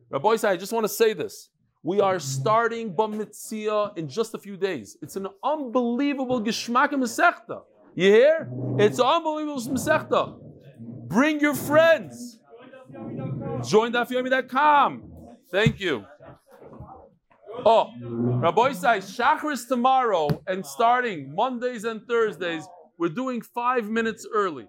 Rabbi Isai, I just want to say this. We are starting Bava Metzia in just a few days. It's an unbelievable Geshmak Masechta. You hear? It's unbelievable Masechta. Bring your friends. Join dafyomi.com. Thank you. Oh, Rabbi Isai, Shachris tomorrow and starting Mondays and Thursdays, we're doing five minutes early.